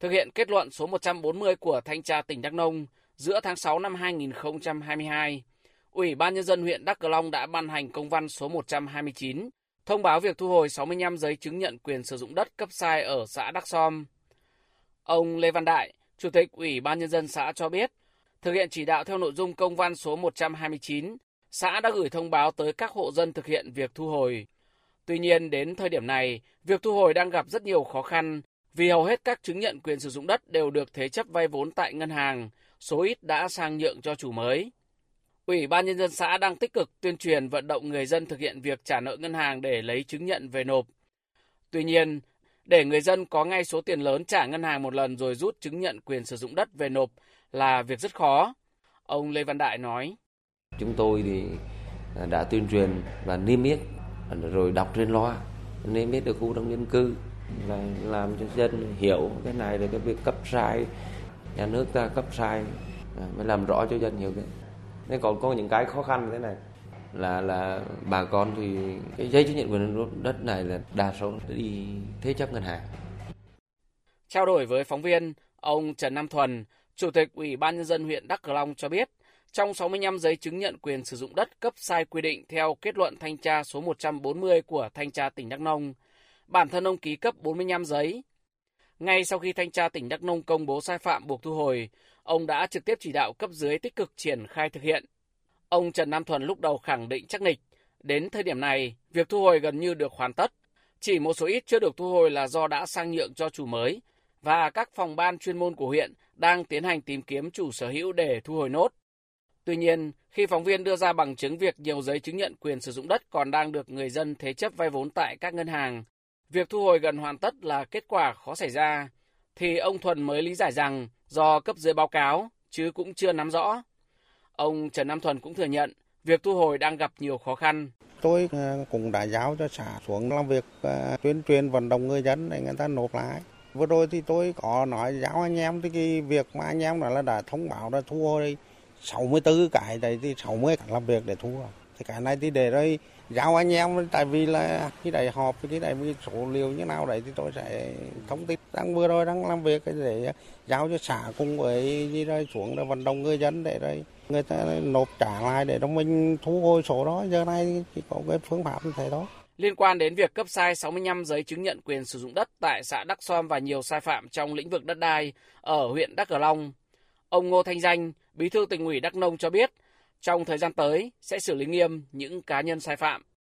Thực hiện kết luận số 140 của Thanh tra tỉnh Đắk Nông giữa tháng 6 năm 2022, Ủy ban Nhân dân huyện Đắk Cờ Long đã ban hành công văn số 129 thông báo việc thu hồi 65 giấy chứng nhận quyền sử dụng đất cấp sai ở xã Đắk Som. Ông Lê Văn Đại, Chủ tịch Ủy ban Nhân dân xã cho biết, thực hiện chỉ đạo theo nội dung công văn số 129, xã đã gửi thông báo tới các hộ dân thực hiện việc thu hồi. Tuy nhiên, đến thời điểm này, việc thu hồi đang gặp rất nhiều khó khăn vì hầu hết các chứng nhận quyền sử dụng đất đều được thế chấp vay vốn tại ngân hàng, số ít đã sang nhượng cho chủ mới. Ủy ban Nhân dân xã đang tích cực tuyên truyền vận động người dân thực hiện việc trả nợ ngân hàng để lấy chứng nhận về nộp. Tuy nhiên, để người dân có ngay số tiền lớn trả ngân hàng một lần rồi rút chứng nhận quyền sử dụng đất về nộp là việc rất khó. Ông Lê Văn Đại nói. Chúng tôi thì đã tuyên truyền và niêm yết rồi đọc trên loa niêm yết ở khu đông dân cư là làm cho dân hiểu cái này là cái việc cấp sai nhà nước ta cấp sai à, mới làm rõ cho dân hiểu cái nên còn có những cái khó khăn như thế này là là bà con thì cái giấy chứng nhận quyền đất này là đa số đi thế chấp ngân hàng. Trao đổi với phóng viên, ông Trần Nam Thuần, Chủ tịch Ủy ban Nhân dân huyện Đắk Cờ Long cho biết, trong 65 giấy chứng nhận quyền sử dụng đất cấp sai quy định theo kết luận thanh tra số 140 của Thanh tra tỉnh Đắk Nông, bản thân ông ký cấp 45 giấy. Ngay sau khi Thanh tra tỉnh Đắk Nông công bố sai phạm buộc thu hồi, ông đã trực tiếp chỉ đạo cấp dưới tích cực triển khai thực hiện. Ông Trần Nam Thuần lúc đầu khẳng định chắc nịch, đến thời điểm này, việc thu hồi gần như được hoàn tất. Chỉ một số ít chưa được thu hồi là do đã sang nhượng cho chủ mới và các phòng ban chuyên môn của huyện đang tiến hành tìm kiếm chủ sở hữu để thu hồi nốt. Tuy nhiên, khi phóng viên đưa ra bằng chứng việc nhiều giấy chứng nhận quyền sử dụng đất còn đang được người dân thế chấp vay vốn tại các ngân hàng, việc thu hồi gần hoàn tất là kết quả khó xảy ra, thì ông Thuần mới lý giải rằng do cấp dưới báo cáo, chứ cũng chưa nắm rõ. Ông Trần Nam Thuần cũng thừa nhận việc thu hồi đang gặp nhiều khó khăn. Tôi ờ, cũng đã giáo cho xã xuống làm việc ờ, tuyên truyền vận động người dân để người ta nộp lại. Vừa rồi thì tôi có nói giáo anh em thì cái việc mà anh em nói là đã thông báo đã thu hồi 64 cái đấy thì 60 làm việc để thu hồi. Thì cái này thì để rồi giao anh em tại vì là khi đại họp cái đại số liệu như nào đấy thì tôi sẽ thông tin đang vừa rồi đang làm việc để giao cho xã cùng với đi rồi xuống để vận động người dân để rồi người ta nộp trả lại để đồng minh thu hồi số đó giờ này chỉ có cái phương pháp như thế đó liên quan đến việc cấp sai 65 giấy chứng nhận quyền sử dụng đất tại xã Đắc Som và nhiều sai phạm trong lĩnh vực đất đai ở huyện Đắk Cờ Long. Ông Ngô Thanh Danh, Bí thư tỉnh ủy Đắk Nông cho biết, trong thời gian tới sẽ xử lý nghiêm những cá nhân sai phạm.